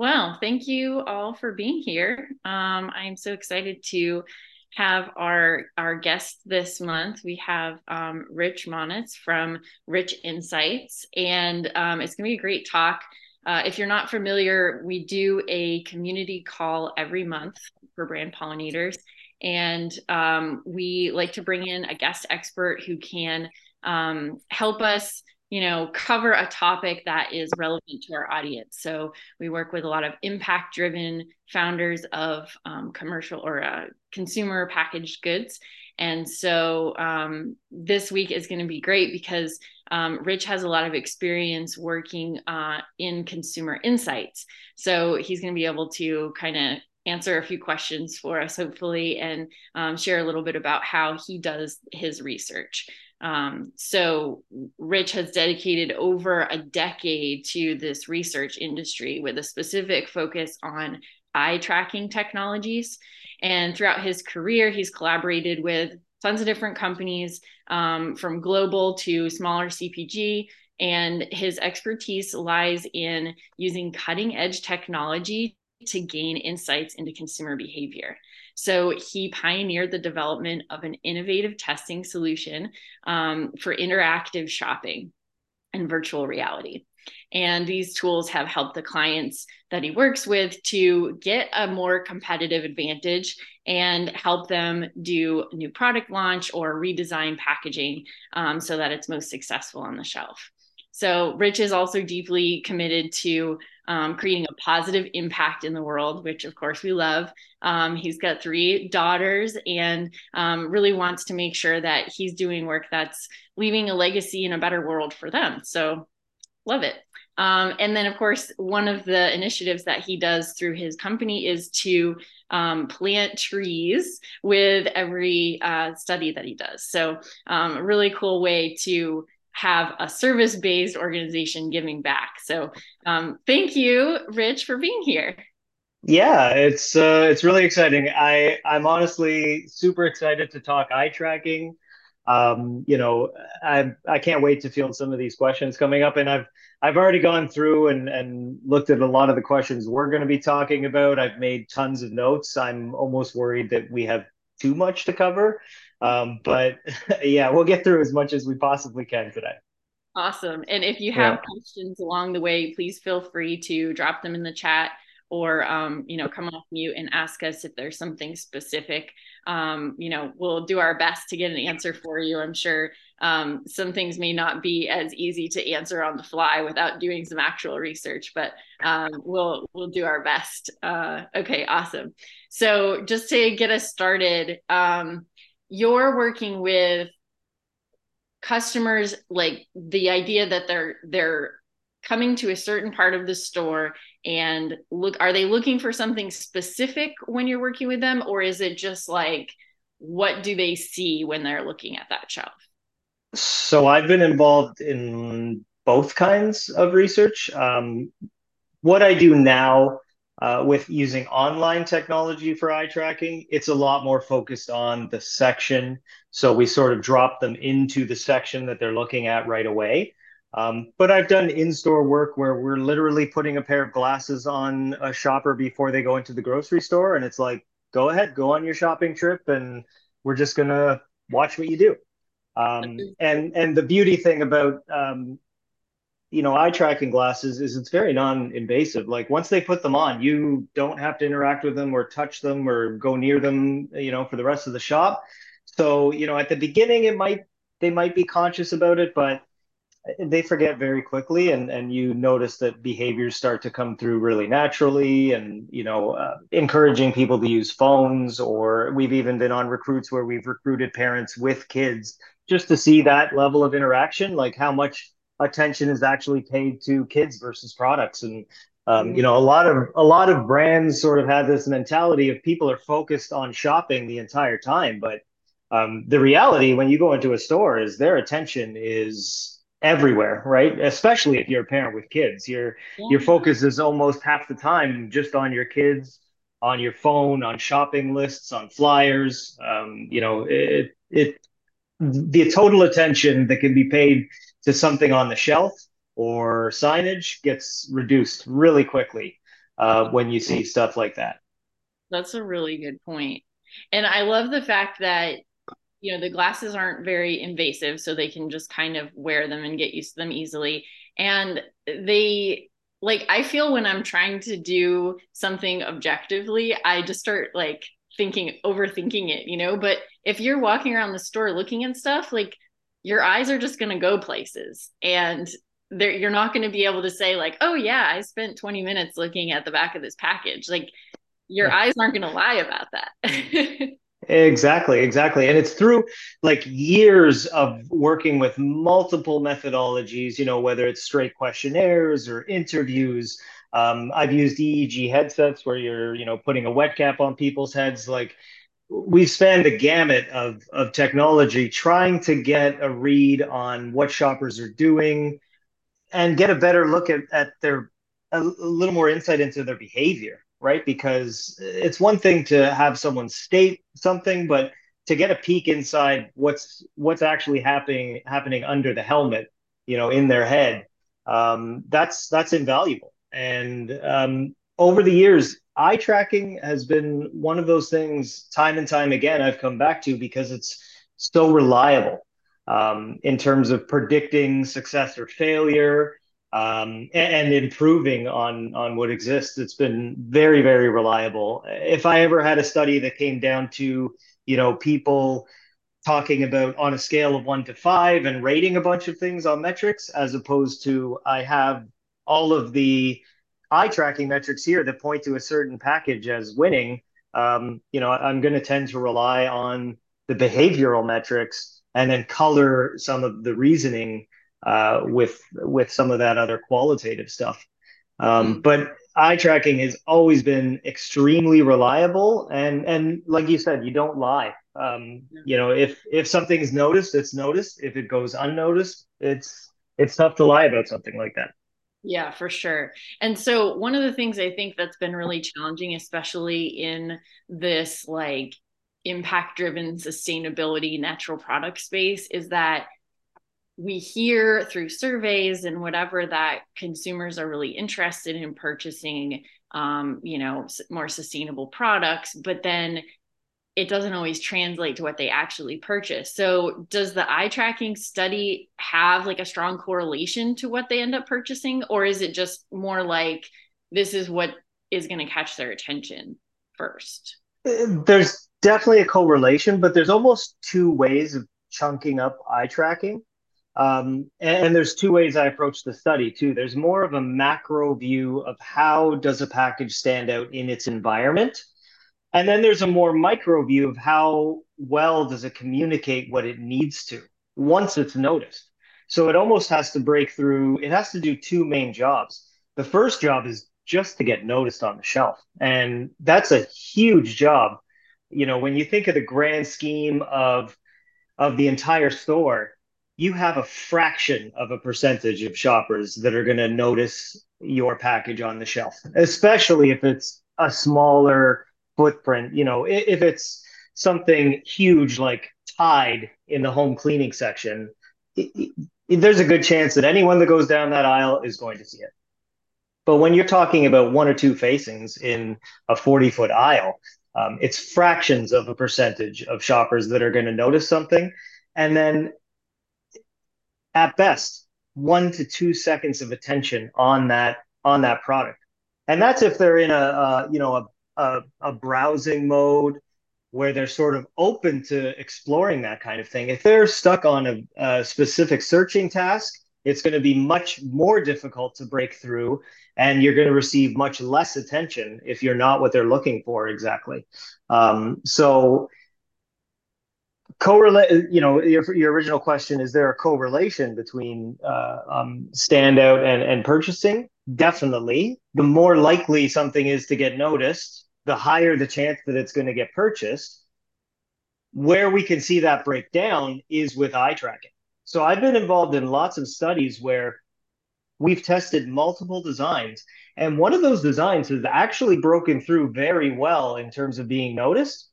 Well, thank you all for being here. Um, I'm so excited to have our our guest this month. We have um, Rich Monitz from Rich Insights, and um, it's going to be a great talk. Uh, if you're not familiar, we do a community call every month for brand pollinators, and um, we like to bring in a guest expert who can um, help us you know cover a topic that is relevant to our audience. So we work with a lot of impact driven founders of um, commercial or uh, consumer packaged goods. And so um, this week is going to be great because um, rich has a lot of experience working uh, in consumer insights. So he's going to be able to kind of answer a few questions for us hopefully and um, share a little bit about how he does his research um, so Rich has dedicated over a decade to this research industry with a specific focus on eye tracking technologies. And throughout his career, he's collaborated with tons of different companies um, from global to smaller CPG. And his expertise lies in using cutting edge technology to gain insights into consumer behavior. So he pioneered the development of an innovative testing solution um, for interactive shopping and virtual reality. And these tools have helped the clients that he works with to get a more competitive advantage and help them do new product launch or redesign packaging um, so that it's most successful on the shelf. So, Rich is also deeply committed to um, creating a positive impact in the world, which of course we love. Um, he's got three daughters and um, really wants to make sure that he's doing work that's leaving a legacy in a better world for them. So, love it. Um, and then, of course, one of the initiatives that he does through his company is to um, plant trees with every uh, study that he does. So, um, a really cool way to have a service based organization giving back. So, um, thank you, Rich, for being here. Yeah, it's uh, it's really exciting. I I'm honestly super excited to talk eye tracking. Um, you know, I I can't wait to field some of these questions coming up, and I've I've already gone through and and looked at a lot of the questions we're going to be talking about. I've made tons of notes. I'm almost worried that we have too much to cover. Um, but yeah, we'll get through as much as we possibly can today. Awesome. And if you have yeah. questions along the way, please feel free to drop them in the chat or um, you know come off mute and ask us if there's something specific um, you know we'll do our best to get an answer for you i'm sure um, some things may not be as easy to answer on the fly without doing some actual research but um, we'll we'll do our best uh, okay awesome so just to get us started um, you're working with customers like the idea that they're they're coming to a certain part of the store and look are they looking for something specific when you're working with them? Or is it just like what do they see when they're looking at that shelf? So i've been involved in both kinds of research. Um, what i do now uh, with using online technology for eye tracking, it's a lot more focused on the section. So we sort of drop them into the section that they're looking at right away. Um, but I've done in-store work where we're literally putting a pair of glasses on a shopper before they go into the grocery store, and it's like, go ahead, go on your shopping trip, and we're just gonna watch what you do. Um, and and the beauty thing about um, you know eye tracking glasses is it's very non-invasive. Like once they put them on you don't have to interact with them or touch them or go near them you know for the rest of the shop. So you know at the beginning it might they might be conscious about it but they forget very quickly and and you notice that behaviors start to come through really naturally and you know uh, encouraging people to use phones or we've even been on recruits where we've recruited parents with kids just to see that level of interaction like how much attention is actually paid to kids versus products. And um, you know a lot of a lot of brands sort of have this mentality of people are focused on shopping the entire time. But um, the reality when you go into a store is their attention is everywhere right? Especially if you're a parent with kids. Your yeah. your focus is almost half the time just on your kids on your phone on shopping lists on flyers. Um, you know it it the total attention that can be paid to something on the shelf or signage gets reduced really quickly. uh, when you see stuff like that. That's a really good point. And I love the fact that you know the glasses aren't very invasive so they can just kind of wear them and get used to them easily and they like I feel when I'm trying to do something objectively I just start like thinking overthinking it you know but if you're walking around the store looking at stuff like your eyes are just going to go places. And you're not going to be able to say like oh yeah i spent 20 minutes looking at the back of this package. Like your eyes aren't going to lie about that. Exactly exactly. And it's through like years of working with multiple methodologies you know whether it's straight questionnaires or interviews. Um, i've used eeg headsets where you're you know putting a wet cap on people's heads like we've spanned the gamut of, of technology trying to get a read on what shoppers are doing and get a better look at, at their a, a little more insight into their behavior right? Because it's one thing to have someone state something but to get a peek inside what's what's actually happening happening under the helmet you know in their head um, that's that's invaluable. And um, over the years eye tracking has been one of those things time and time again I've come back to because it's so reliable um, in terms of predicting success or failure um, and, and, improving on on what exists. It's been very very reliable. If I ever had a study that came down to you know people talking about on a scale of one to five and rating a bunch of things on metrics as opposed to I have all of the eye tracking metrics here that point to a certain package as winning, um, you know, I'm going to tend to rely on the behavioral metrics and then color some of the reasoning uh, with with some of that other qualitative stuff. Um, mm. But eye tracking has always been extremely reliable, and and like you said, you don't lie. Um, you know, if if something's noticed, it's noticed. If it goes unnoticed, it's it's tough to lie about something like that. Yeah, for sure. And so one of the things I think that's been really challenging, especially in this like impact driven sustainability natural product space, is that we hear through surveys and whatever that consumers are really interested in purchasing um, you know more sustainable products but then it doesn't always translate to what they actually purchase. So, does the eye tracking study have like a strong correlation to what they end up purchasing, or is it just more like this is what is going to catch their attention first? There's definitely a correlation, but there's almost two ways of chunking up eye tracking. Um, and, and there's two ways I approach the study too. There's more of a macro view of how does a package stand out in its environment and then there's a more micro view of how well does it communicate what it needs to once it's noticed. So it almost has to break through, it has to do two main jobs. The first job is just to get noticed on the shelf. And that's a huge job. You know, when you think of the grand scheme of of the entire store, you have a fraction of a percentage of shoppers that are going to notice your package on the shelf, especially if it's a smaller footprint. You know, if, it's something huge like Tide in the home cleaning section, it, it, there's a good chance that anyone that goes down that aisle is going to see it. But when you're talking about one or two facings in a 40 foot aisle, um, it's fractions of a percentage of shoppers that are going to notice something. And then at best, one to two seconds of attention on that on that product. And that's if they're in a, uh, you know, a a, a browsing mode where they're sort of open to exploring that kind of thing. If they're stuck on a, a specific searching task, it's going to be much more difficult to break through, and you're going to receive much less attention if you're not what they're looking for exactly. Um, so, correlate. You know, your your original question is there a correlation between uh, um, standout and and purchasing? Definitely. The more likely something is to get noticed, the higher the chance that it's going to get purchased. Where we can see that breakdown is with eye tracking. So I've been involved in lots of studies where we've tested multiple designs. And one of those designs has actually broken through very well in terms of being noticed.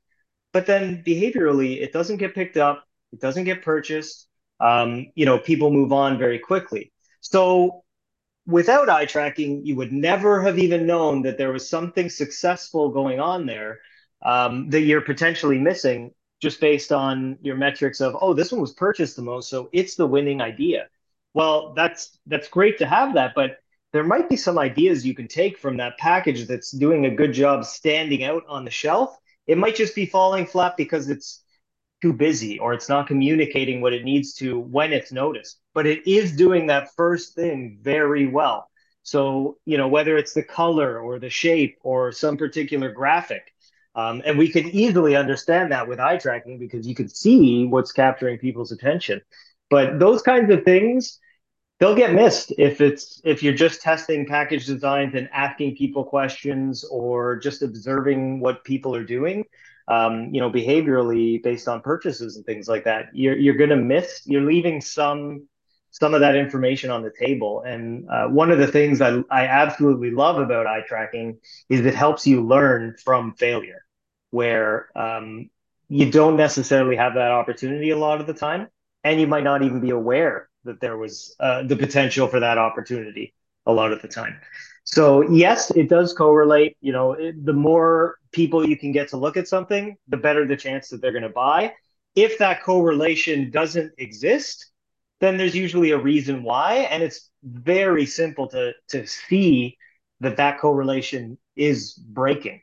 But then behaviorally, it doesn't get picked up, it doesn't get purchased. Um, you know, people move on very quickly. So without eye tracking, you would never have even known that there was something successful going on there um, that you're potentially missing just based on your metrics of, oh, this one was purchased the most, so it's the winning idea. Well, that's that's great to have that, but there might be some ideas you can take from that package that's doing a good job standing out on the shelf. It might just be falling flat because it's too busy or it's not communicating what it needs to when it's noticed, but it is doing that first thing very well. So, you know, whether it's the color or the shape or some particular graphic, um, and we can easily understand that with eye tracking because you can see what's capturing people's attention. But those kinds of things, they'll get missed if it's if you're just testing package designs and asking people questions or just observing what people are doing um, you know behaviorally based on purchases and things like that you're you're going to miss you're leaving some some of that information on the table and uh, one of the things that i absolutely love about eye tracking is it helps you learn from failure where um, you don't necessarily have that opportunity a lot of the time and you might not even be aware that there was uh, the potential for that opportunity a lot of the time. So yes, it does correlate. You know, it, the more people you can get to look at something, the better the chance that they're going to buy. If that correlation doesn't exist, then there's usually a reason why, and it's very simple to to see that that correlation is breaking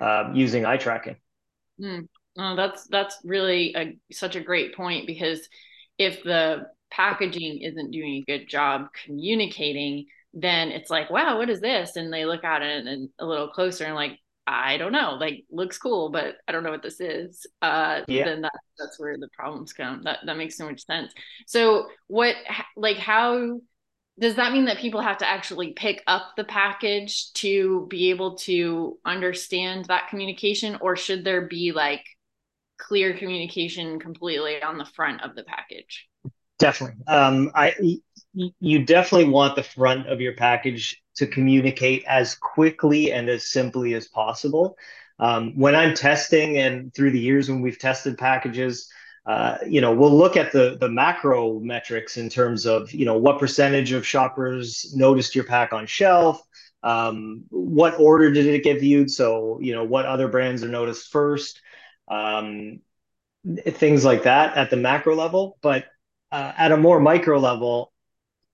uh, using eye tracking. Mm. Oh, that's that's really a, such a great point because if the packaging isn't doing a good job communicating, then it's like, wow, what is this? And they look at it and a little closer and like, I don't know, like looks cool, but I don't know what this is. Uh, yeah. then that, that's where the problems come. That that makes so much sense. So what, like, how does that mean that people have to actually pick up the package to be able to understand that communication, or should there be like clear communication completely on the front of the package? Definitely. Um, I you definitely want the front of your package to communicate as quickly and as simply as possible. Um, when I'm testing and through the years when we've tested packages, uh, you know, we'll look at the the macro metrics in terms of you know what percentage of shoppers noticed your pack on shelf, um, what order did it get viewed, so you know what other brands are noticed first, um, things like that at the macro level. But uh, at a more micro level,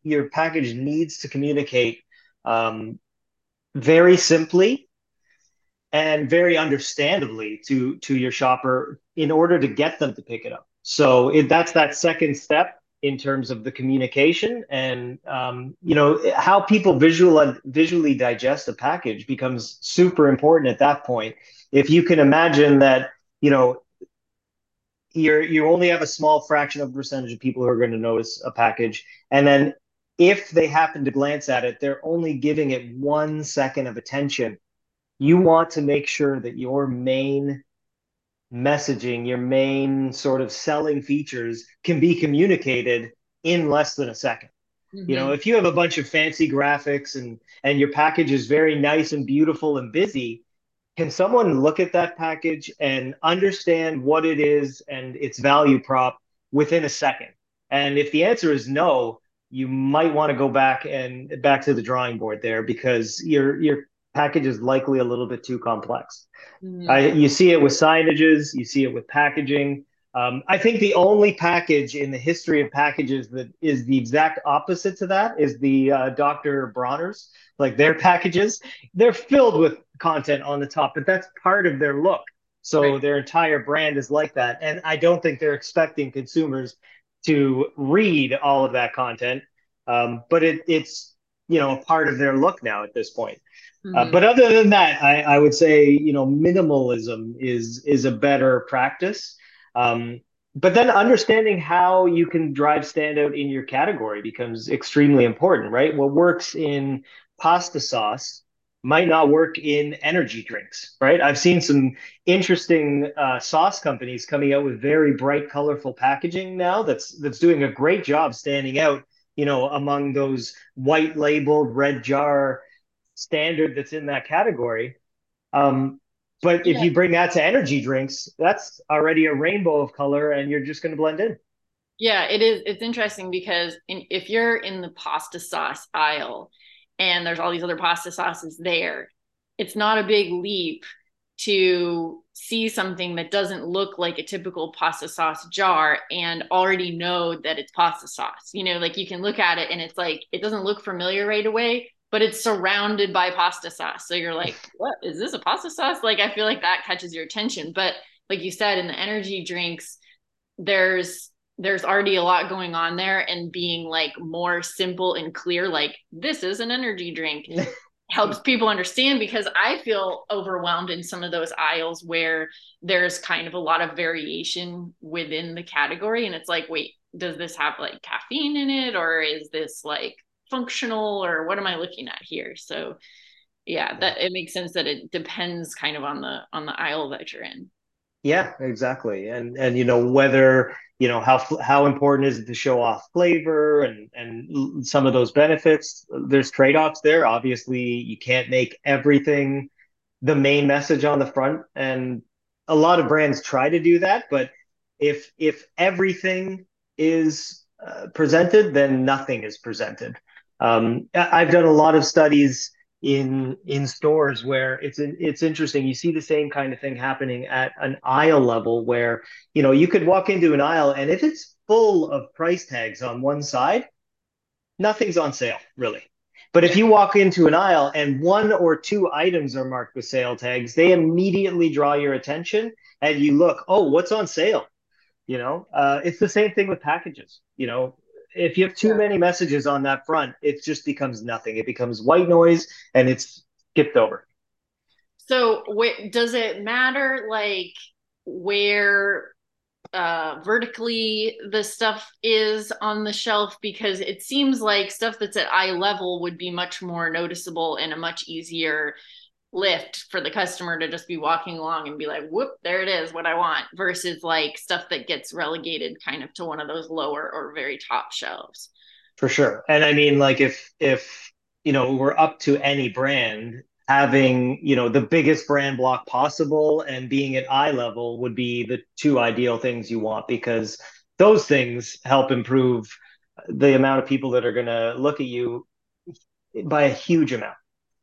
your package needs to communicate um, very simply and very understandably to to your shopper in order to get them to pick it up. So it, that's that second step in terms of the communication and um, you know how people visual visually digest a package becomes super important at that point. If you can imagine that you know you're you only have a small fraction of percentage of people who are going to notice a package and then if they happen to glance at it they're only giving it one second of attention you want to make sure that your main messaging your main sort of selling features can be communicated in less than a 2nd mm-hmm. you know mm-hmm. if you have a bunch of fancy graphics and and your package is very nice and beautiful and busy can someone look at that package and understand what it is and its value prop within a second? And if the answer is no, you might want to go back and back to the drawing board there because your your package is likely a little bit too complex. Mm-hmm. I, you see it with signages, you see it with packaging. Um, I think the only package in the history of packages that is the exact opposite to that is the uh, Dr. Bronner's. Like their packages, they're filled with content on the top, but that's part of their look. So right. their entire brand is like that. And I don't think they're expecting consumers to read all of that content. Um, but it, it's, you know, a part of their look now at this point. Uh, mm-hmm. Uh, but other than that, I, I, would say, you know, minimalism is, is a better practice. Um, but then understanding how you can drive standout in your category becomes extremely important, right? What works in pasta sauce might not work in energy drinks, right? I've seen some interesting uh, sauce companies coming out with very bright, colorful packaging now. That's that's doing a great job standing out, you know, among those white labeled red jar standard that's in that category. Um, but if yeah. you bring that to energy drinks, that's already a rainbow of color, and you're just going to blend in. Yeah, it is. It's interesting because in, if you're in the pasta sauce aisle and there's all these other pasta sauces there. It's not a big leap to see something that doesn't look like a typical pasta sauce jar and already know that it's pasta sauce. You know, like you can look at it and it's like it doesn't look familiar right away, but it's surrounded by pasta sauce. So you're like, what is this a pasta sauce? Like I feel like that catches your attention. But like you said, in the energy drinks, there's there's already a lot going on there and being like more simple and clear, like this is an energy drink. helps people understand because I feel overwhelmed in some of those aisles where there's kind of a lot of variation within the category. And it's like, wait, does this have like caffeine in it or is this like functional or what am I looking at here? So yeah, that it makes sense that it depends kind of on the on the aisle that you're in. Yeah, exactly. And and you know whether you know how how important is it to show off flavor and and some of those benefits. There's trade offs there. Obviously, you can't make everything the main message on the front, and a lot of brands try to do that. But if if everything is uh, presented, then nothing is presented. Um, I've done a lot of studies in in stores where it's it's interesting. You see the same kind of thing happening at an aisle level where you know you could walk into an aisle and if it's full of price tags on one side, nothing's on sale really. But if you walk into an aisle and one or two items are marked with sale tags, they immediately draw your attention and you look, oh, what's on sale? You know, uh, it's the same thing with packages. You know, if you have too yeah. many messages on that front, it just becomes nothing. It becomes white noise and it's skipped over. So, wait, does it matter like where uh, vertically the stuff is on the shelf? Because it seems like stuff that's at eye level would be much more noticeable and a much easier lift for the customer to just be walking along and be like, whoop, there it is, what I want, versus like stuff that gets relegated kind of to one of those lower or very top shelves. For sure. And I mean, like if if you know we're up to any brand, having you know the biggest brand block possible and being at eye level would be the two ideal things you want because those things help improve the amount of people that are going to look at you by a huge amount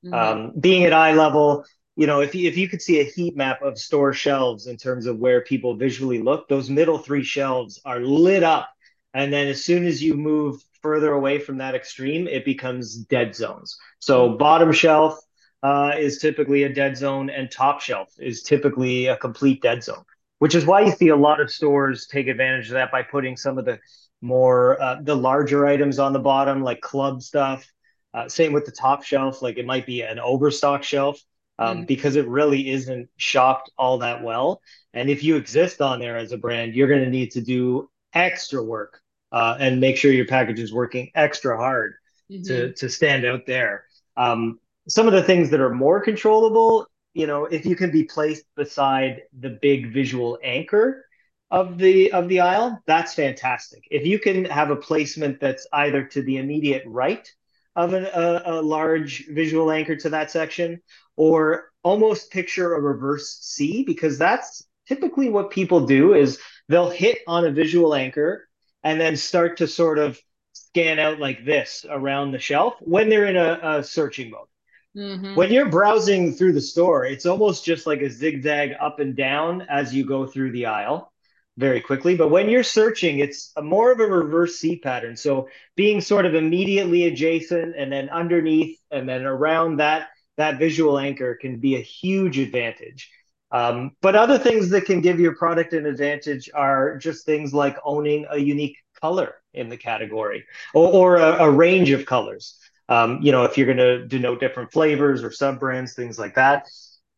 Mm-hmm. Um, being at eye level, you know, if you, if you could see a heat map of store shelves in terms of where people visually look, those middle three shelves are lit up. And then as soon as you move further away from that extreme, it becomes dead zones. So bottom shelf uh, is typically a dead zone, and top shelf is typically a complete dead zone, which is why you see a lot of stores take advantage of that by putting some of the more uh, the larger items on the bottom, like club stuff uh, same with the top shelf, like it might be an overstock shelf um, mm. because it really isn't shopped all that well. And if you exist on there as a brand, you're going to need to do extra work uh, and make sure your package is working extra hard mm-hmm. to to stand out there. Um, some of the things that are more controllable, you know, if you can be placed beside the big visual anchor of the of the aisle, that's fantastic. If you can have a placement that's either to the immediate right of an, a, a large visual anchor to that section, or almost picture a reverse C, because that's typically what people do is they'll hit on a visual anchor and then start to sort of scan out like this around the shelf when they're in a, a searching mode. Mm-hmm. When you're browsing through the store, it's almost just like a zigzag up and down as you go through the aisle very quickly. But when you're searching, it's a more of a reverse C pattern. So being sort of immediately adjacent and then underneath and then around that that visual anchor can be a huge advantage. Um, but other things that can give your product an advantage are just things like owning a unique color in the category or, or a, a range of colors. Um, you know, if you're going to denote different flavors or sub brands, things like that.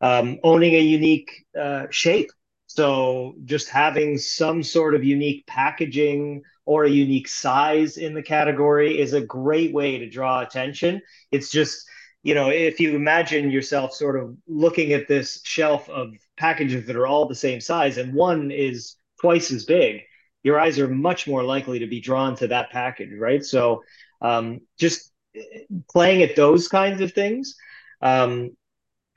Um, owning a unique uh, shape so just having some sort of unique packaging or a unique size in the category is a great way to draw attention. It's just, you know, if you imagine yourself sort of looking at this shelf of packages that are all the same size and one is twice as big, your eyes are much more likely to be drawn to that package, right? So um, just playing at those kinds of things. Um,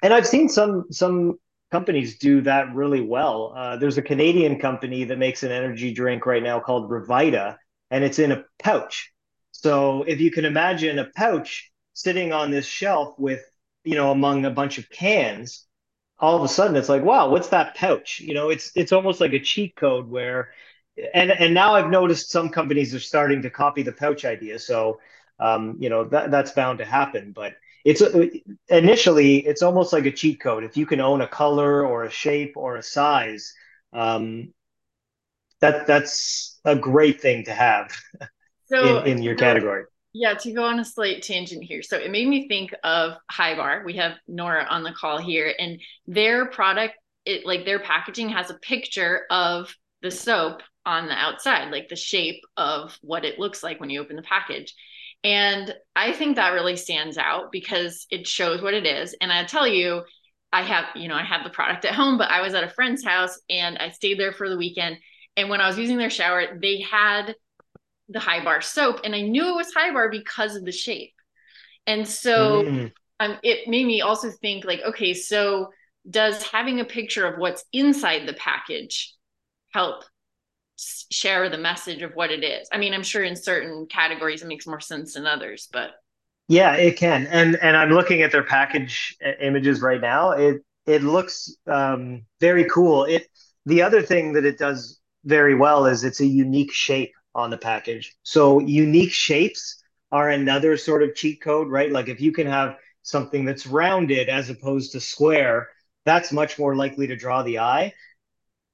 and I've seen some some companies do that really well. Uh, there's a Canadian company that makes an energy drink right now called Revita, and it's in a pouch. So if you can imagine a pouch sitting on this shelf with, you know, among a bunch of cans, all of a sudden it's like, wow, what's that pouch? You know, it's it's almost like a cheat code where and and now I've noticed some companies are starting to copy the pouch idea. So um, you know, that that's bound to happen, but it's initially it's almost like a cheat code. If you can own a color or a shape or a size, um, that that's a great thing to have so, in, in your category. Yeah, to go on a slight tangent here. So it made me think of HiBAR. We have Nora on the call here, and their product, it like their packaging has a picture of the soap on the outside, like the shape of what it looks like when you open the package. And I think that really stands out because it shows what it is. And I tell you, I have, you know, I have the product at home, but I was at a friend's house and I stayed there for the weekend. And when I was using their shower, they had the HiBAR soap and I knew it was HiBAR because of the shape. And so mm. um, it made me also think like, okay, so does having a picture of what's inside the package help share the message of what it is. I mean, I'm sure in certain categories it makes more sense than others, but yeah, it can. And and I'm looking at their package uh, images right now. It it looks um, very cool. It the other thing that it does very well is it's a unique shape on the package. So unique shapes are another sort of cheat code, right? Like if you can have something that's rounded as opposed to square, that's much more likely to draw the eye.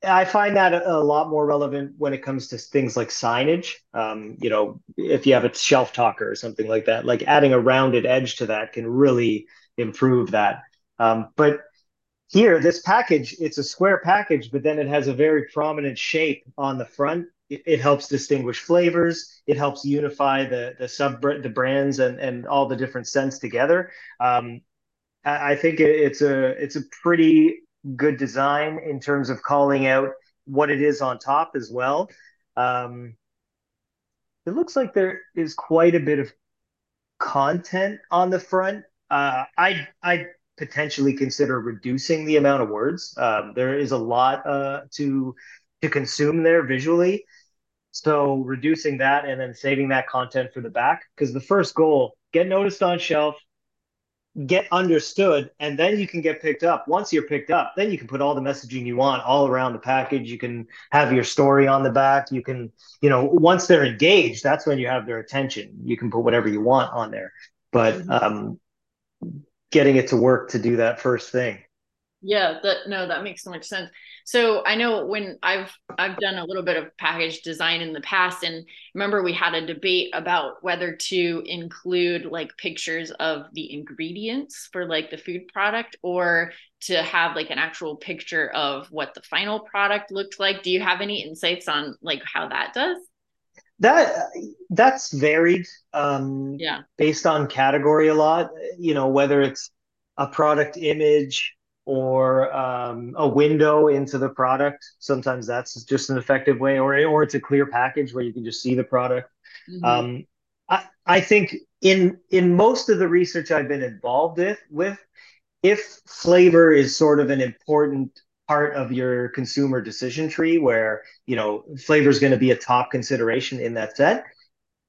I find that a, lot more relevant when it comes to things like signage. Um, you know, if you have a shelf talker or something like that, like adding a rounded edge to that can really improve that. Um, but here, this package, it's a square package, but then it has a very prominent shape on the front. It, it helps distinguish flavors. It helps unify the the sub the brands and and all the different scents together. Um, I, think it, it's a it's a pretty good design in terms of calling out what it is on top as well. Um, it looks like there is quite a bit of content on the front. Uh, I I potentially consider reducing the amount of words. Um, there is a lot uh, to to consume there visually, so reducing that and then saving that content for the back because the first goal get noticed on shelf, get understood and then you can get picked up. Once you're picked up then you can put all the messaging you want all around the package. You can have your story on the back. You can you know once they're engaged that's when you have their attention. You can put whatever you want on there. But mm-hmm. um getting it to work to do that first thing. Yeah that no that makes so much sense so i know when i've i've done a little bit of package design in the past and remember we had a debate about whether to include like pictures of the ingredients for like the food product or to have like an actual picture of what the final product looked like. Do you have any insights on like how that does? That that's varied um yeah. based on category a lot. You know whether it's a product image or um, a window into the product. Sometimes that's just an effective way, or or it's a clear package where you can just see the product. Mm-hmm. Um, I I think in in most of the research I've been involved with with if flavor is sort of an important part of your consumer decision tree where you know flavor is going to be a top consideration in that set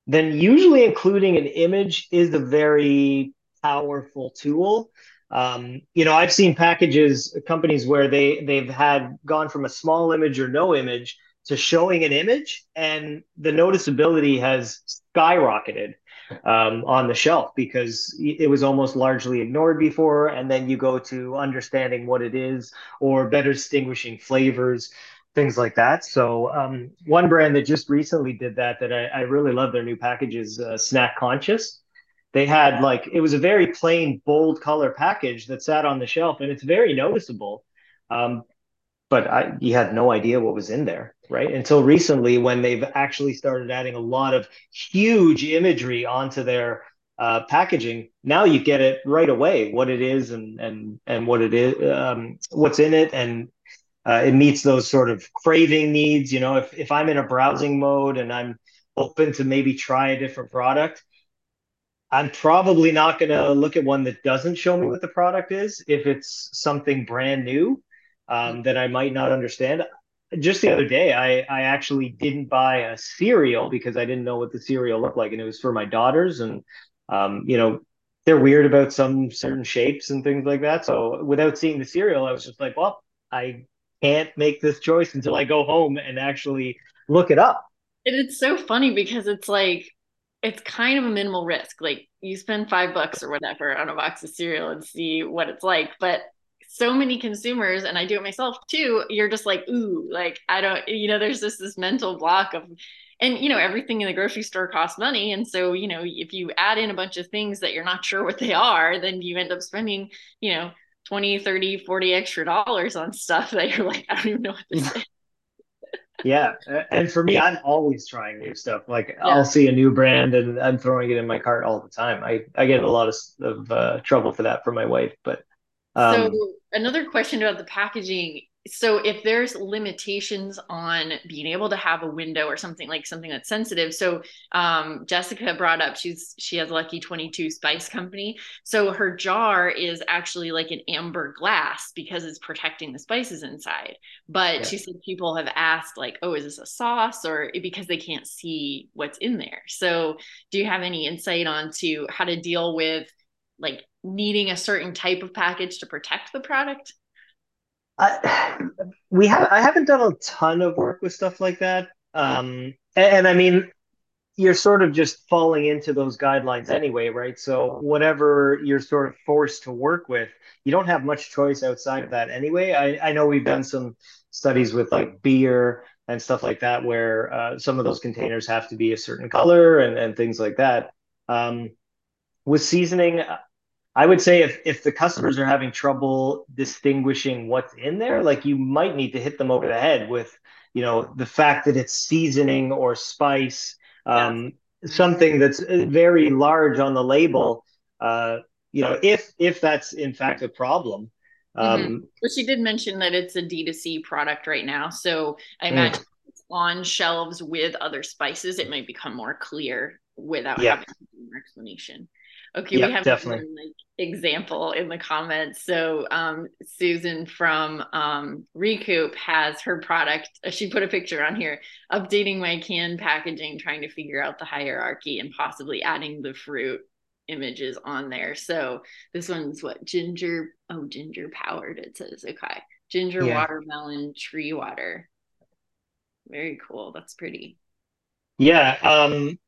then usually including an image is a very powerful tool um, you know, I've seen packages, companies where they they've had gone from a small image or no image to showing an image, and the noticeability has skyrocketed um, on the shelf because it was almost largely ignored before. And then you go to understanding what it is or better distinguishing flavors, things like that. So um, one brand that just recently did that that I, I really love their new package is uh, Snack Conscious they had like it was a very plain bold color package that sat on the shelf and it's very noticeable. Um, but I, you had no idea what was in there right? Until recently when they've actually started adding a lot of huge imagery onto their uh, packaging now you get it right away what it is and and and what it is um, what's in it and uh, it meets those sort of craving needs. You know if, if i'm in a browsing mode and i'm open to maybe try a different product I'm probably not going to look at one that doesn't show me what the product is if it's something brand new um, that I might not understand. Just the other day, I, I actually didn't buy a cereal because I didn't know what the cereal looked like, and it was for my daughters. And um, you know, they're weird about some certain shapes and things like that. So without seeing the cereal, I was just like, well, I can't make this choice until I go home and actually look it up. And it's so funny because it's like it's kind of a minimal risk. Like you spend five bucks or whatever on a box of cereal and see what it's like. But so many consumers, and I do it myself too, you're just like, ooh, like I don't, you know, there's just this mental block of and you know everything in the grocery store costs money and so you know if you add in a bunch of things that you're not sure what they are then you end up spending you know 20 30 40 extra dollars on stuff that you're like i don't even know what this is yeah and for me i'm always trying new stuff. Like yeah. i'll see a new brand and i'm throwing it in my cart all the time. I i get a lot of, of uh, trouble for that from my wife but um, so another question about the packaging so if there's limitations on being able to have a window or something like something that's sensitive so um, jessica brought up she's she has lucky 22 spice company. So her jar is actually like an amber glass because it's protecting the spices inside. But yeah. she said people have asked like oh is this a sauce or because they can't see what's in there. So do you have any insight on to how to deal with like needing a certain type of package to protect the product I, we have I haven't done a ton of work with stuff like that. Um, and, and, I mean, you're sort of just falling into those guidelines anyway, right? So whatever you're sort of forced to work with, you don't have much choice outside of that anyway. I, I know we've done some studies with like beer and stuff like that, where uh, some of those containers have to be a certain color and, and things like that. Um, with seasoning, I would say if if the customers are having trouble distinguishing what's in there, like you might need to hit them over the head with, you know, the fact that it's seasoning or spice, um, yeah. something that's very large on the label. Uh, you know, if if that's in fact a problem. Um, mm-hmm. But she did mention that it's a D2C product right now, so I mm. imagine mm. on shelves with other spices, it might become more clear without yeah. having more explanation. Okay, yep, we have definitely one, like example in the comments. So um, Susan from um, Recoup has her product. Uh, she put a picture on here, updating my can packaging, trying to figure out the hierarchy and possibly adding the fruit images on there. So this one's what ginger. Oh, ginger powered. It says okay, ginger yeah. watermelon tree water. Very cool. That's pretty. Yeah. Um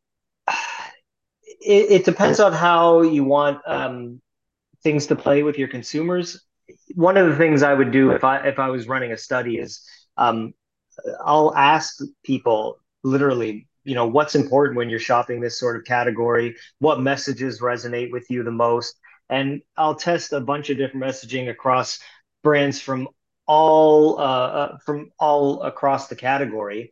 it, it depends on how you want um, things to play with your consumers. One of the things I would do if I if I was running a study is um, I'll ask people literally, you know, what's important when you're shopping this sort of category, what messages resonate with you the most, and I'll test a bunch of different messaging across brands from all uh, uh, from all across the category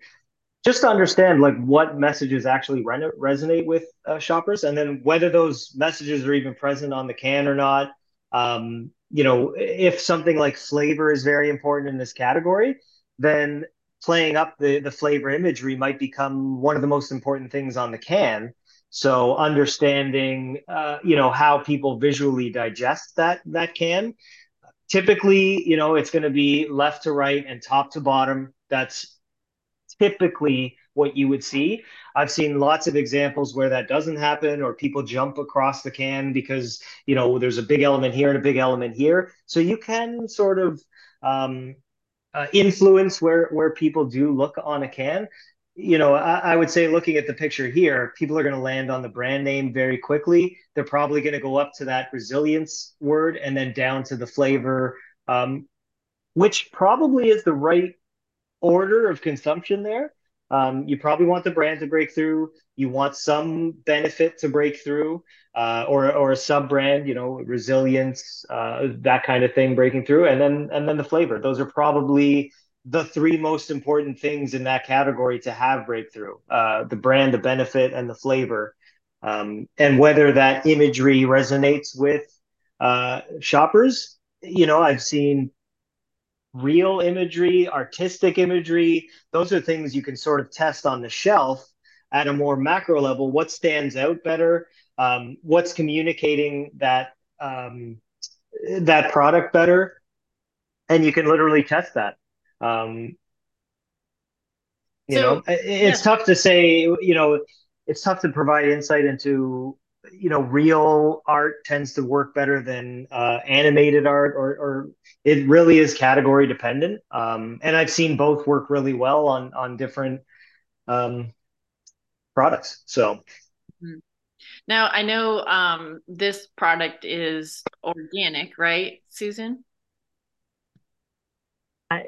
just to understand like what messages actually re- resonate with uh, shoppers and then whether those messages are even present on the can or not. Um, you know if something like flavor is very important in this category then playing up the the flavor imagery might become one of the most important things on the can. So understanding uh, you know how people visually digest that that can. Typically you know it's going to be left to right and top to bottom. That's typically what you would see. I've seen lots of examples where that doesn't happen or people jump across the can because, you know, there's a big element here and a big element here. So you can sort of um, uh, influence where, where people do look on a can. You know, I, I would say looking at the picture here, people are going to land on the brand name very quickly. They're probably going to go up to that resilience word and then down to the flavor, um, which probably is the right order of consumption there. Um, you probably want the brand to break through. You want some benefit to break through, uh, or or a sub brand, you know, resilience, uh, that kind of thing breaking through, and then and then the flavor. Those are probably the three most important things in that category to have breakthrough: uh, the brand, the benefit, and the flavor. Um, and whether that imagery resonates with uh, shoppers, you know, I've seen real imagery, artistic imagery. Those are things you can sort of test on the shelf at a more macro level. What stands out better? Um, what's communicating that um, that product better? And you can literally test that. Um, you so, know, it's yeah. tough to say. You know, it's tough to provide insight into you know, real art tends to work better than uh, animated art, or, or it really is category dependent. Um, and I've seen both work really well on on different um, products. So. Mm-hmm. Now I know um, this product is organic, right, Susan? Uh,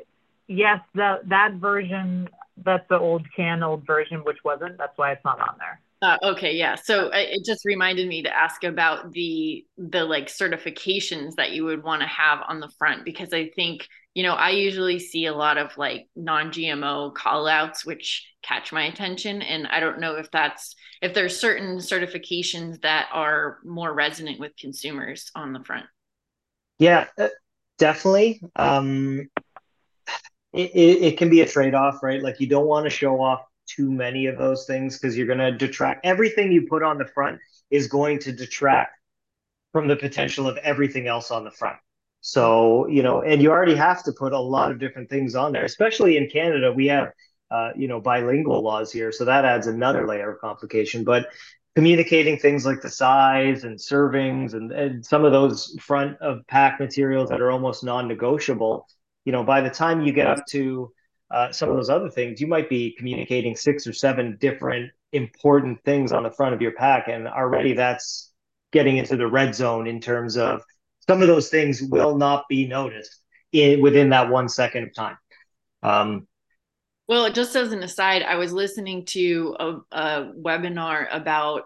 yes, the, that version, that's the old can, old version, which wasn't. That's why it's not on there. Uh, okay, yeah. So it just reminded me to ask about the the like certifications that you would want to have on the front because I think you know I usually see a lot of like non-GMO callouts which catch my attention, and I don't know if that's if there's certain certifications that are more resonant with consumers on the front. Yeah, uh, definitely. Um, it, it, it can be a trade off, right? Like you don't want to show off too many of those things because you're going to detract. Everything you put on the front is going to detract from the potential of everything else on the front. So, you know, and you already have to put a lot of different things on there, especially in Canada. We have, uh, you know, bilingual laws here. So that adds another layer of complication. But communicating things like the size and servings and, and some of those front of pack materials that are almost non negotiable, you know, by the time you get up to, uh, some of those other things, you might be communicating six or seven different important things on the front of your pack. And already that's getting into the red zone in terms of some of those things will not be noticed in, within that one second of time. Um, well, just as an aside, I was listening to a, a webinar about,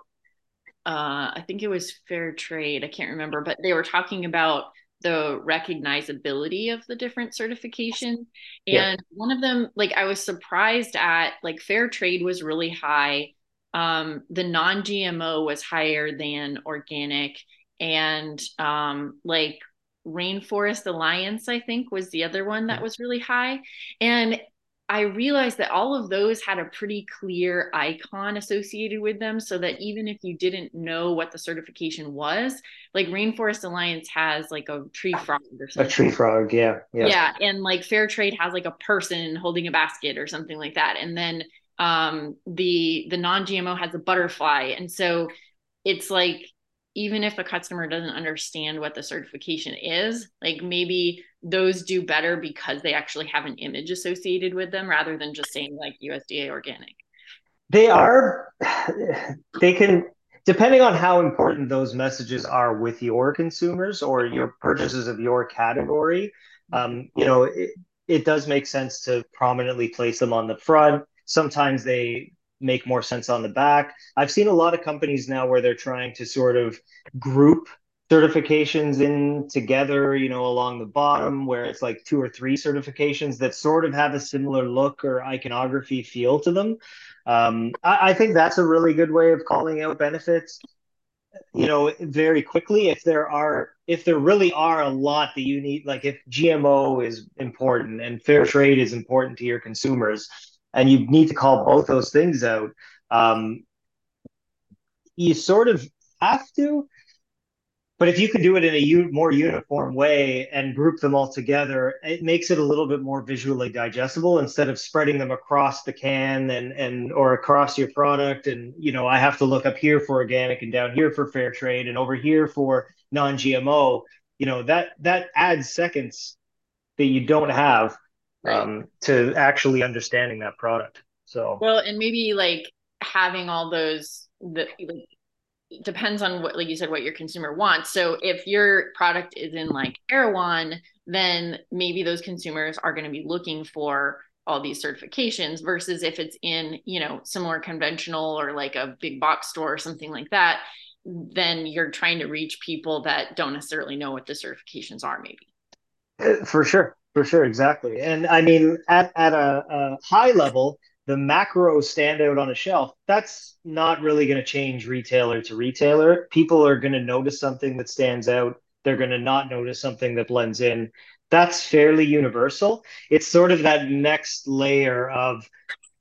uh, I think it was fair trade. I can't remember, but they were talking about the recognizability of the different certifications yeah. and one of them like i was surprised at like fair trade was really high. Um, the non-gmo was higher than organic. And um, like rainforest alliance i think was the other one that was really high. And I realized that all of those had a pretty clear icon associated with them so that even if you didn't know what the certification was, like Rainforest Alliance has like a tree frog or something. A tree frog, yeah. Yeah. Yeah. And like Fair Trade has like a person holding a basket or something like that. And then um the the non-GMO has a butterfly. And so it's like even if a customer doesn't understand what the certification is, like maybe those do better because they actually have an image associated with them rather than just saying like USDA organic. They are, they can, depending on how important those messages are with your consumers or your purchases of your category, um, you know, it, it does make sense to prominently place them on the front. Sometimes they make more sense on the back. I've seen a lot of companies now where they're trying to sort of group certifications in together, you know, along the bottom where it's like two or three certifications that sort of have a similar look or iconography feel to them. Um, I, I think that's a really good way of calling out benefits. You know, very quickly, if there are, if there really are a lot that you need, like if GMO is important and fair trade is important to your consumers, and you need to call both those things out. Um, you sort of have to, but if you can do it in a u- more uniform way and group them all together, it makes it a little bit more visually digestible instead of spreading them across the can and and or across your product. And you know, I have to look up here for organic and down here for fair trade and over here for non-GMO. You know that that adds seconds that you don't have right. um, to actually understanding that product. So well, and maybe like having all those the like, depends on what like you said what your consumer wants. So if your product is in like Erewhon, then maybe those consumers are going to be looking for all these certifications versus if it's in you know similar conventional or like a big box store or something like that then you're trying to reach people that don't necessarily know what the certifications are maybe uh, for sure for sure, exactly. And I mean, at, at a, a high level, the macro standout on a shelf, that's not really going to change retailer to retailer. People are going to notice something that stands out. They're going to not notice something that blends in. That's fairly universal. It's sort of that next layer of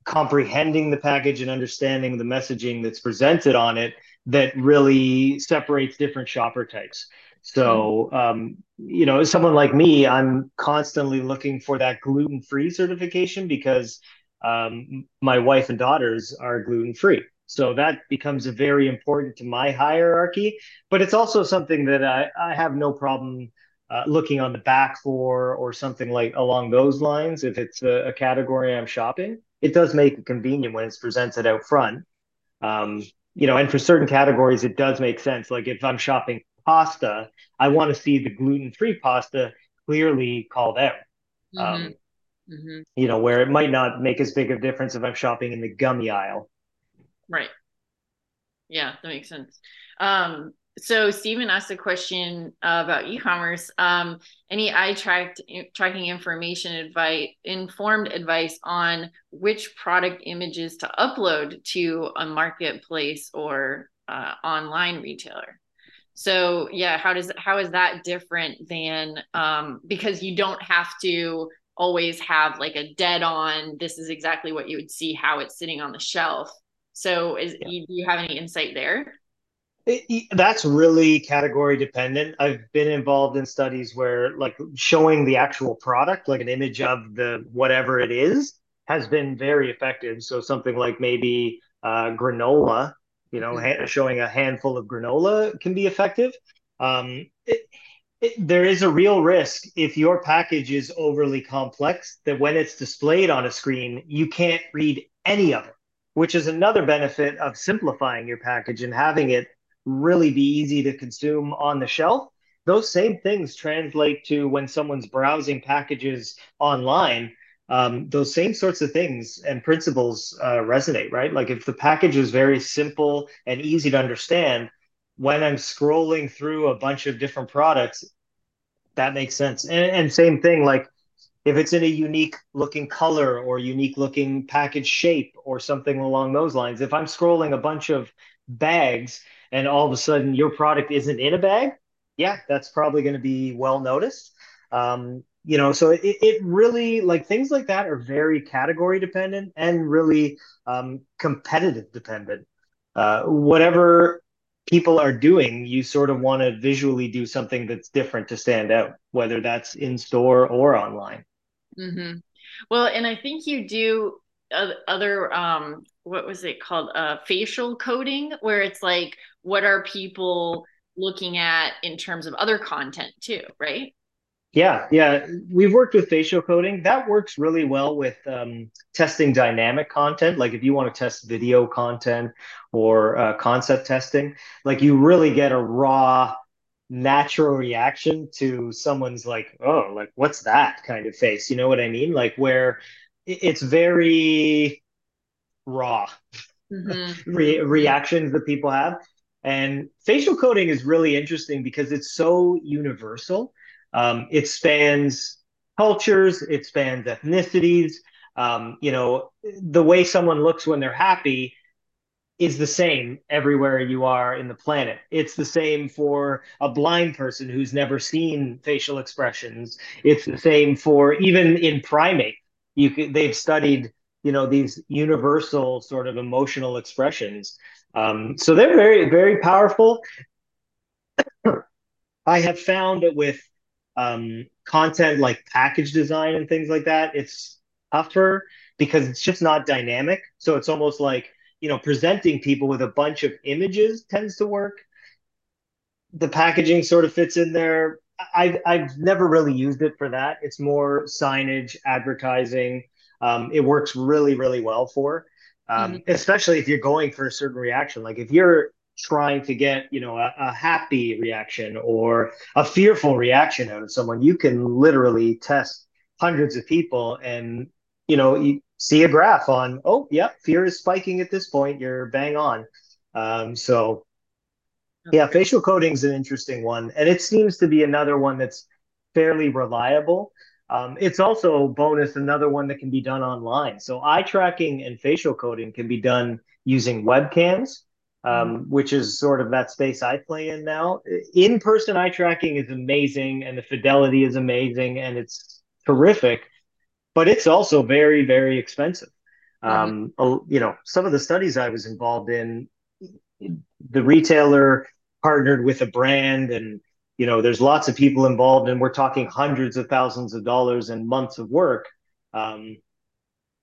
comprehending the package and understanding the messaging that's presented on it that really separates different shopper types. So, um, you know, someone like me, I'm constantly looking for that gluten free certification because um, my wife and daughters are gluten free. So that becomes very important to my hierarchy. But it's also something that I, I have no problem uh, looking on the back for or something like along those lines. If it's a, a, category I'm shopping, it does make it convenient when it's presented out front. Um, you know, and for certain categories, it does make sense. Like if I'm shopping pasta, I want to see the gluten free pasta clearly called out. Mm-hmm. Um, mm-hmm. You know, where it might not make as big of a difference if I'm shopping in the gummy aisle. Right. Yeah, that makes sense. Um, so Stephen asked a question uh, about e-commerce. Um, any eye tracked tracking information advice, informed advice on which product images to upload to a marketplace or uh, online retailer. So yeah, how does how is that different than um, because you don't have to always have like a dead on. This is exactly what you would see how it's sitting on the shelf. So is yeah. do you have any insight there? It, that's really category dependent. I've been involved in studies where, like, showing the actual product, like an image of the whatever it is, has been very effective. So something like maybe uh, granola, you know, ha- showing a handful of granola can be effective. Um, it, it, there is a real risk if your package is overly complex that when it's displayed on a screen, you can't read any of it, which is another benefit of simplifying your package and having it really be easy to consume on the shelf. Those same things translate to when someone's browsing packages online. Um, those same sorts of things and principles uh, resonate, right? Like if the package is very simple and easy to understand, when I'm scrolling through a bunch of different products, that makes sense. And, and same thing, like if it's in a unique looking color or unique looking package shape or something along those lines, if I'm scrolling a bunch of bags and all of a sudden your product isn't in a bag, yeah, that's probably going to be well noticed. Um, you know, so it, it really like things like that are very category dependent and really um, competitive dependent. Uh, whatever people are doing, you sort of want to visually do something that's different to stand out, whether that's in store or online. Mm-hmm. Well, and I think you do other um what was it called uh facial coding where it's like what are people looking at in terms of other content too right yeah yeah. We've worked with facial coding that works really well with um, testing dynamic content. Like if you want to test video content or uh, concept testing like you really get a raw natural reaction to someone's like oh like what's that kind of face? You know what i mean? Like where it's very raw mm-hmm. Re- reactions that people have. And facial coding is really interesting because it's so universal um, it spans cultures it spans ethnicities um, you know the way someone looks when they're happy is the same everywhere you are in the planet. It's the same for a blind person who's never seen facial expressions. It's the same for even in primate you could, they've studied you know these universal sort of emotional expressions um, so they're very very powerful i have found that with um, content like package design and things like that it's tougher because it's just not dynamic so it's almost like you know presenting people with a bunch of images tends to work the packaging sort of fits in there I've I've never really used it for that. It's more signage, advertising. Um, it works really really well for, um, mm-hmm. especially if you're going for a certain reaction. Like if you're trying to get you know a, a, happy reaction or a fearful reaction out of someone, you can literally test hundreds of people and you know you see a graph on oh yep fear is spiking at this point. You're bang on. Um, so yeah, facial coding is an interesting one, and it seems to be another one that's fairly reliable. Um, it's also bonus another one that can be done online. So eye tracking and facial coding can be done using webcams, um, mm-hmm. which is sort of that space I play in now. In person eye tracking is amazing, and the fidelity is amazing, and it's terrific, but it's also very very expensive. Um, you know, some of the studies I was involved in, the retailer partnered with a brand and you know there's lots of people involved and we're talking hundreds of thousands of dollars and months of work um,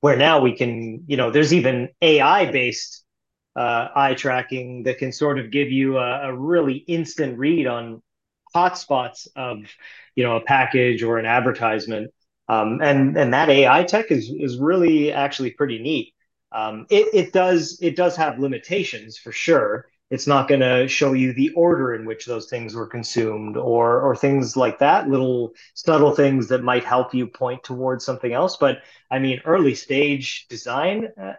where now we can you know there's even ai based uh, eye tracking that can sort of give you a, a really instant read on hotspots of you know a package or an advertisement um, and and that AI tech is is really actually pretty neat. Um, it it does it does have limitations for sure. It's not going to show you the order in which those things were consumed or or things like that. Little subtle things that might help you point towards something else. But I mean, early stage design, uh,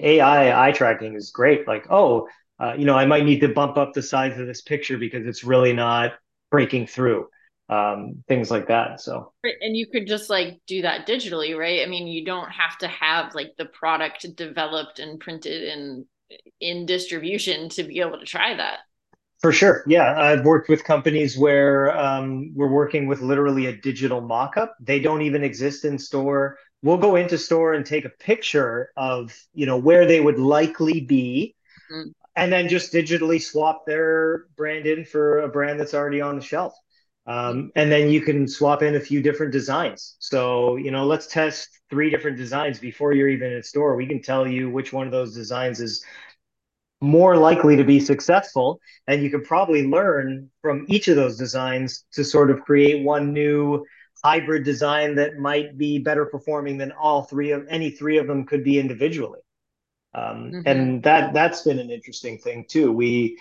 AI eye tracking is great. Like, oh, uh, you know, I might need to bump up the size of this picture because it's really not breaking through um, things like that. So, and you could just like do that digitally, right? I mean, you don't have to have like the product developed and printed and in distribution to be able to try that. For sure. Yeah. I've worked with companies where um, we're working with literally a digital mock up. They don't even exist in store. We'll go into store and take a picture of, you know, where they would likely be. Mm-hmm. And then just digitally swap their brand in for a brand that's already on the shelf. Um, and then you can swap in a few different designs. So, you know, let's test three different designs before you're even in store. We can tell you which one of those designs is more likely to be successful. And you can probably learn from each of those designs to sort of create one new hybrid design that might be better performing than all three of any three of them could be individually. Um, mm-hmm. And that that's been an interesting thing too. We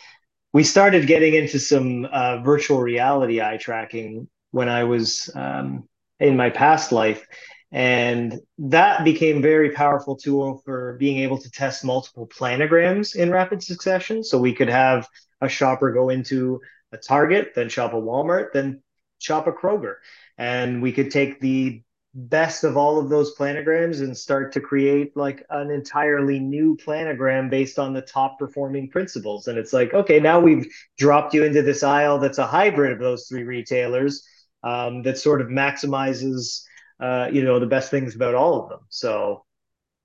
we started getting into some uh, virtual reality eye tracking when I was um, in my past life. And that became very powerful tool for being able to test multiple planograms in rapid succession. So we could have a shopper go into a Target, then shop a Walmart, then shop a Kroger. And we could take the best of all of those planograms and start to create like an entirely new planogram based on the top performing principles. And it's like, okay, now we've dropped you into this aisle that's a hybrid of those three retailers um, that sort of maximizes, uh, you know, the best things about all of them. So,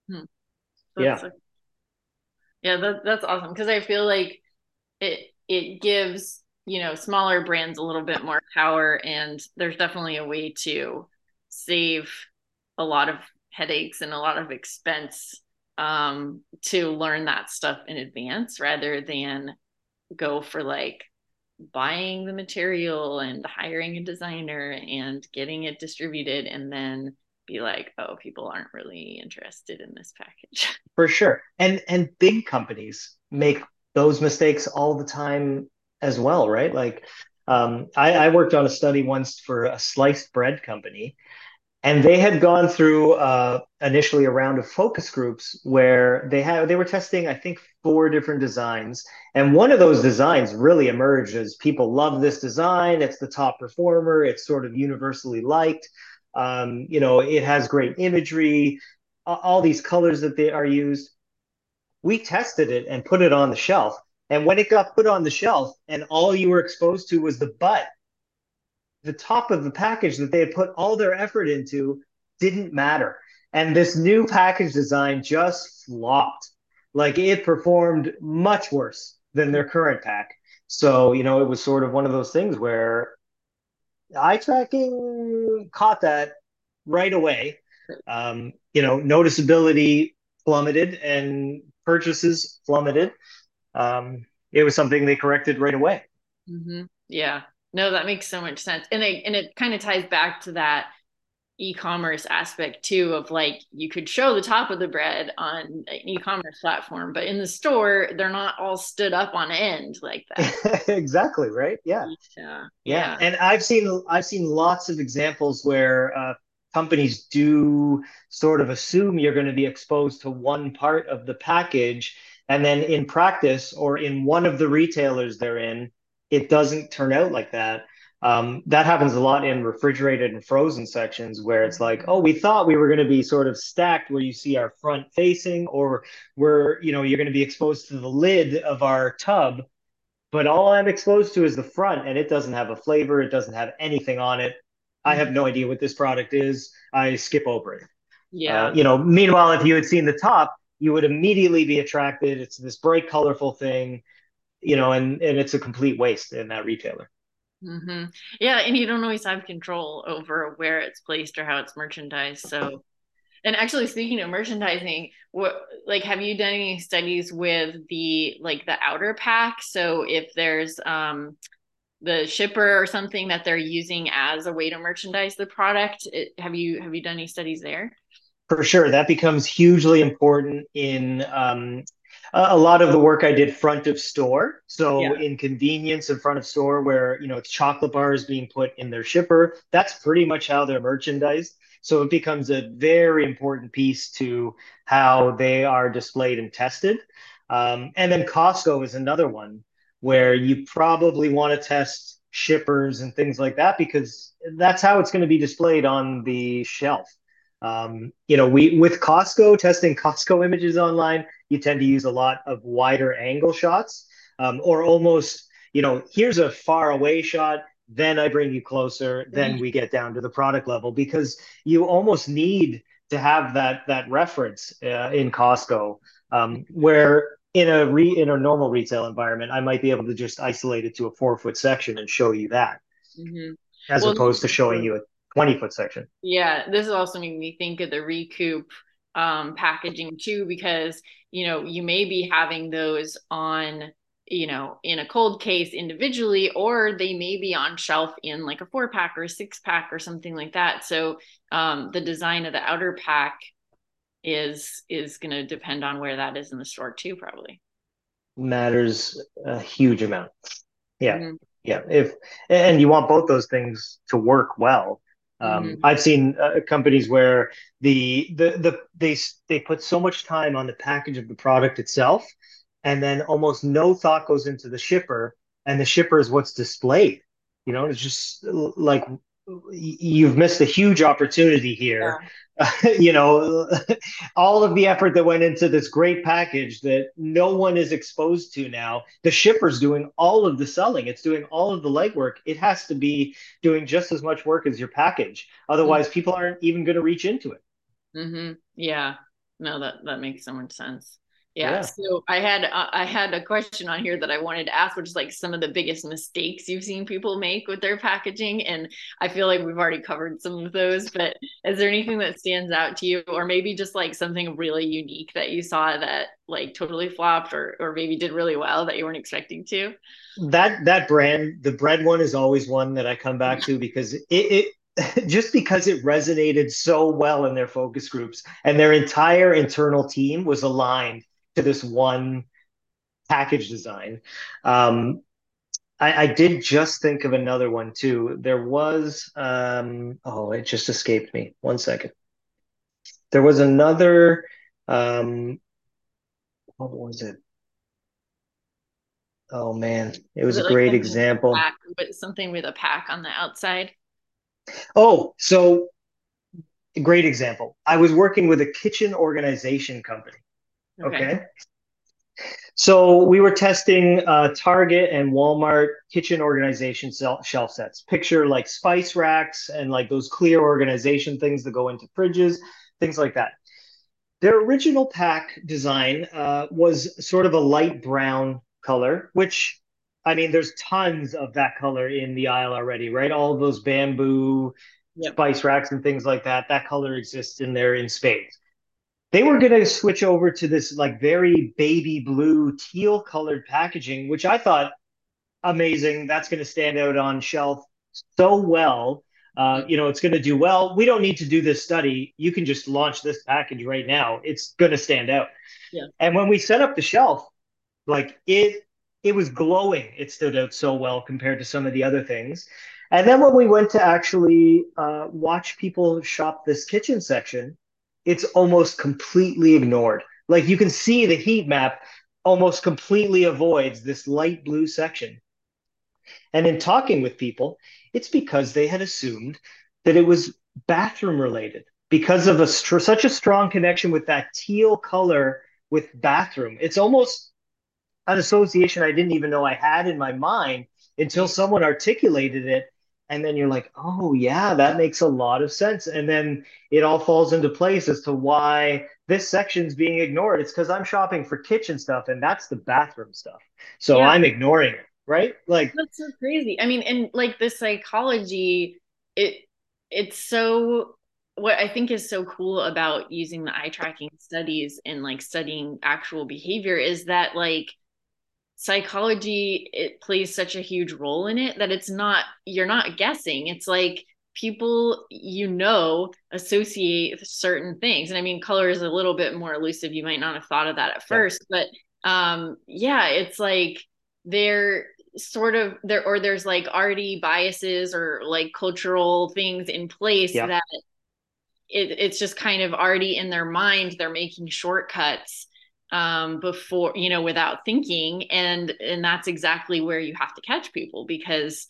hmm. yeah. A, yeah, that, that's awesome. Cause I feel like it, it gives, you know, smaller brands a little bit more power and there's definitely a way to, save a lot of headaches and a lot of expense um, to learn that stuff in advance rather than go for like buying the material and hiring a designer and getting it distributed and then be like oh people aren't really interested in this package. For sure. And and big companies make those mistakes all the time as well right? Like um, I, I worked on a study once for a sliced bread company and they had gone through uh, initially a round of focus groups where they had they were testing i think four different designs and one of those designs really emerged as people love this design it's the top performer it's sort of universally liked um, you know it has great imagery all these colors that they are used. We tested it and put it on the shelf and when it got put on the shelf and all you were exposed to was the butt the top of the package that they had put all their effort into didn't matter. And this new package design just flopped. Like it performed much worse than their current pack. So, you know, it was sort of one of those things where eye tracking caught that right away. Um, you know, noticeability plummeted and purchases plummeted. Um, it was something they corrected right away. Mm-hmm. Yeah, no, that makes so much sense. And it and it kind of ties back to that e-commerce aspect too of like you could show the top of the bread on an e-commerce platform but in the store they're not all stood up on end like that exactly right yeah. yeah. yeah and i've seen i've seen lots of examples where uh, companies do sort of assume you're going to be exposed to one part of the package and then in practice or in one of the retailers they're in it doesn't turn out like that. Um, that happens a lot in refrigerated and frozen sections where it's like, oh, we thought we were going to be sort of stacked where you see our front facing, or where you know you're going to be exposed to the lid of our tub, but all I'm exposed to is the front, and it doesn't have a flavor, it doesn't have anything on it. I have no idea what this product is. I skip over it. Yeah. Uh, you know, meanwhile, if you had seen the top, you would immediately be attracted. It's this bright, colorful thing you know, and and it's a complete waste in that retailer. Mm-hmm. Yeah, and you don't always have control over where it's placed or how it's merchandised. So And actually, speaking of merchandising, what like have you done any studies with the like the outer pack? So if there's um the shipper or something that they're using as a way to merchandise the product, it, have you have you done any studies there? For sure, that becomes hugely important in um, a lot of the work I did front of store. So yeah. in convenience in front of store, where you know it's chocolate bars being put in their shipper, that's pretty much how they're merchandised. So it becomes a very important piece to how they are displayed and tested. Um, and then Costco is another one where you probably want to test shippers and things like that because that's how it's going to be displayed on the shelf. Um, you know, we with Costco testing Costco images online, you tend to use a lot of wider angle shots um, or almost, you know, here's a far away shot then I bring you closer, then mm-hmm. we get down to the product level because you almost need to have that that reference uh, in Costco, um, where in a re in a normal retail environment, I might be able to just isolate it to a four foot section and show you that, mm-hmm. as well, opposed to showing you a twenty foot section. Yeah, this is also making me think of the recoup um, packaging too, because you know you may be having those on you know, in a cold case individually, or they may be on shelf in like a four pack or a six pack or something like that. So um, the design of the outer pack is is going to depend on where that is in the store too, probably. Matters a huge amount. Yeah, mm-hmm. yeah. If and you want both those things to work well. Um, mm-hmm. I've seen uh, companies where the the the they they put so much time on the package of the product itself and then almost no thought goes into the shipper and the shipper is what's displayed you know it's just like you've missed a huge opportunity here. Yeah. you know all of the effort that went into this great package that no one is exposed to now. The shipper's doing all of the selling. It's doing all of the legwork. It has to be doing just as much work as your package. Otherwise mm-hmm. people aren't even going to reach into it. Mm-hmm. yeah. No that that makes so much sense yeah, yeah. So I had uh, I had a question on here that I wanted to ask, which is like some of the biggest mistakes you've seen people make with their packaging, and I feel like we've already covered some of those. But is there anything that stands out to you, or maybe just like something really unique that you saw that like totally flopped, or or maybe did really well that you weren't expecting to? That that brand, the bread one, is always one that I come back to because it, it just because it resonated so well in their focus groups and their entire internal team was aligned to this one package design. Um, I, I, did just think of another one too. There was, um, oh, it just escaped me. One second. There was another, um, what was it? Oh man, it was, was it a great like example. Pack, something with a pack on the outside. Oh, so great example. I was working with a kitchen organization company Okay. okay. So we were testing uh, Target and Walmart kitchen organization shelf sets. Picture like spice racks and like those clear organization things that go into fridges, things like that. Their original pack design uh, was sort of a light brown color, which I mean, there's tons of that color in the aisle already, right? All those bamboo yep. spice racks and things like that. That color exists in there in spades they were going to switch over to this like very baby blue teal colored packaging which i thought amazing. That's going to stand out on shelf so well. Uh, you know it's going to do well. We don't need to do this study. You can just launch this package right now. It's going to stand out. Yeah. and when we set up the shelf like it it was glowing. It stood out so well compared to some of the other things. And then when we went to actually uh, watch people shop this kitchen section it's almost completely ignored. Like you can see the heat map almost completely avoids this light blue section. And in talking with people, it's because they had assumed that it was bathroom related because of a such a strong connection with that teal color with bathroom. It's almost an association I didn't even know I had in my mind until someone articulated it and then you're like oh yeah that makes a lot of sense. And then it all falls into place as to why this section's being ignored. It's because i'm shopping for kitchen stuff and that's the bathroom stuff. So yeah. i'm ignoring it right? Like that's so crazy. I mean and like the psychology it it's so what I think is so cool about using the eye tracking studies and like studying actual behavior is that like psychology it plays such a huge role in it that it's not you're not guessing. It's like people you know associate certain things. And i mean color is a little bit more elusive. You might not have thought of that at first but um yeah it's like they're sort of there or there's like already biases or like cultural things in place yeah. that it, it's just kind of already in their mind. They're making shortcuts um, before you know without thinking. And and that's exactly where you have to catch people because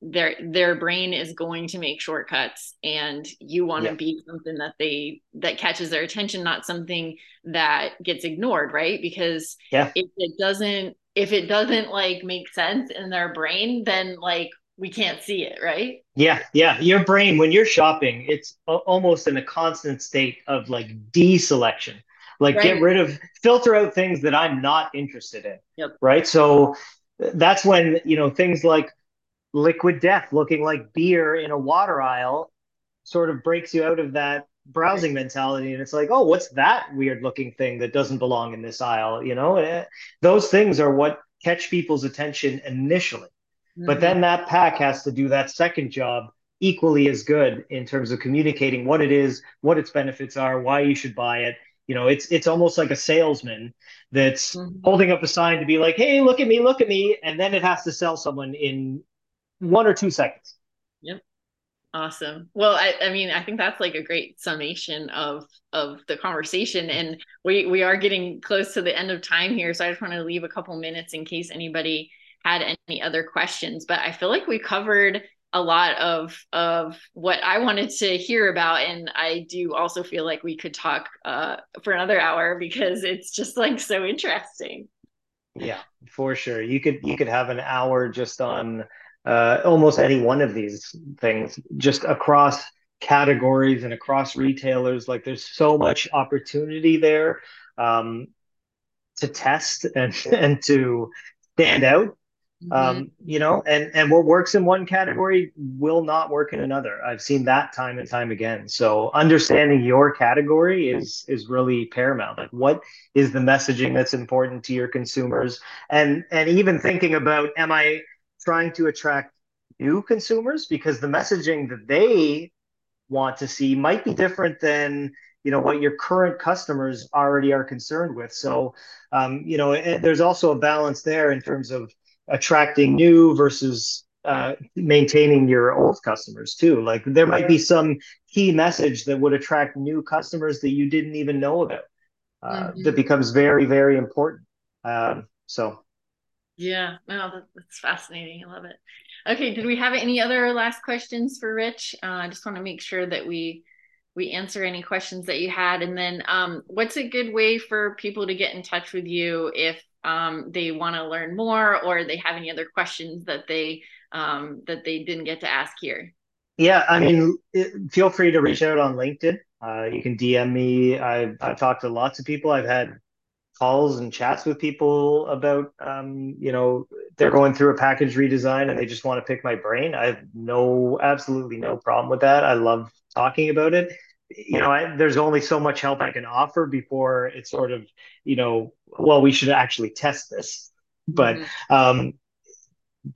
their their brain is going to make shortcuts and you want to yeah. be something that they that catches their attention not something that gets ignored right? Because yeah. if it doesn't if it doesn't like make sense in their brain then like we can't see it right? Yeah yeah. Your brain when you're shopping it's almost in a constant state of like deselection like right. get rid of filter out things that i'm not interested in. Yep. right? So that's when you know things like liquid death looking like beer in a water aisle sort of breaks you out of that browsing mentality. And it's like oh what's that weird looking thing that doesn't belong in this aisle? You know? Eh, those things are what catch people's attention initially. Mm-hmm. but then that pack has to do that second job equally as good in terms of communicating what it is what its benefits are why you should buy it you know it's it's almost like a salesman that's mm-hmm. holding up a sign to be like hey look at me look at me and then it has to sell someone in one or two seconds. Yep. Awesome. Well, I, I mean, I think that's like a great summation of of the conversation, and we we are getting close to the end of time here, so I just want to leave a couple minutes in case anybody had any other questions. But I feel like we covered a lot of of what I wanted to hear about, and I do also feel like we could talk uh, for another hour because it's just like so interesting. Yeah, for sure. You could you could have an hour just on uh, almost any one of these things just across categories and across retailers like there's so much opportunity there um, to test and and to stand out mm-hmm. um, you know and and what works in one category will not work in another. I've seen that time and time again. So understanding your category is is really paramount. Like what is the messaging that's important to your consumers? And and even thinking about am i trying to attract new consumers? Because the messaging that they want to see might be different than you know what your current customers already are concerned with. So um, you know there's also a balance there in terms of attracting new versus uh, maintaining your old customers too like there might be some key message that would attract new customers that you didn't even know about uh, mm-hmm. that becomes very very important um, so yeah, no, that's fascinating. I love it. Okay, did we have any other last questions for Rich? Uh, I just want to make sure that we we answer any questions that you had, and then um, what's a good way for people to get in touch with you if um, they want to learn more or they have any other questions that they um, that they didn't get to ask here? Yeah, I mean, feel free to reach out on LinkedIn. Uh, you can DM me. I've, I've talked to lots of people. I've had calls and chats with people about um, you know they're going through a package redesign and they just want to pick my brain i have no absolutely no problem with that i love talking about it you know I, there's only so much help i can offer before it's sort of you know well we should actually test this but mm-hmm. um,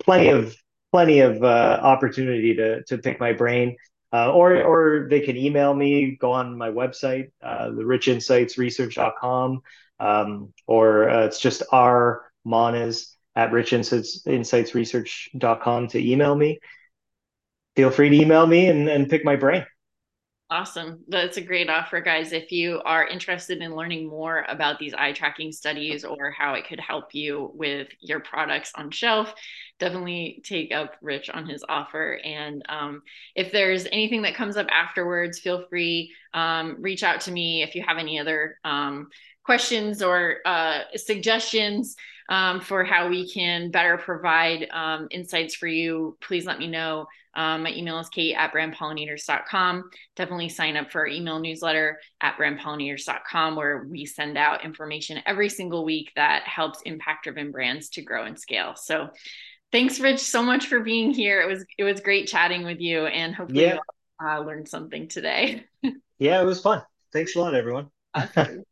plenty of plenty of uh, opportunity to to pick my brain uh, or or they can email me go on my website uh, the richinsightsresearch.com um, or uh, it's just r monas at richinsightsresearch.com to email me. Feel free to email me and, and pick my brain. Awesome. That's a great offer, guys. If you are interested in learning more about these eye tracking studies or how it could help you with your products on shelf, definitely take up Rich on his offer. And um, if there's anything that comes up afterwards, feel free um, reach out to me if you have any other um, questions or uh, suggestions um, for how we can better provide um, insights for you, please let me know. Um, my email is kate at brandpollinators.com. Definitely sign up for our email newsletter at brandpollinators.com, where we send out information every single week that helps impact driven brands to grow and scale. So thanks, Rich, so much for being here. It was it was great chatting with you and hopefully yeah. I learned something today. yeah, it was fun. Thanks a lot, everyone. Awesome.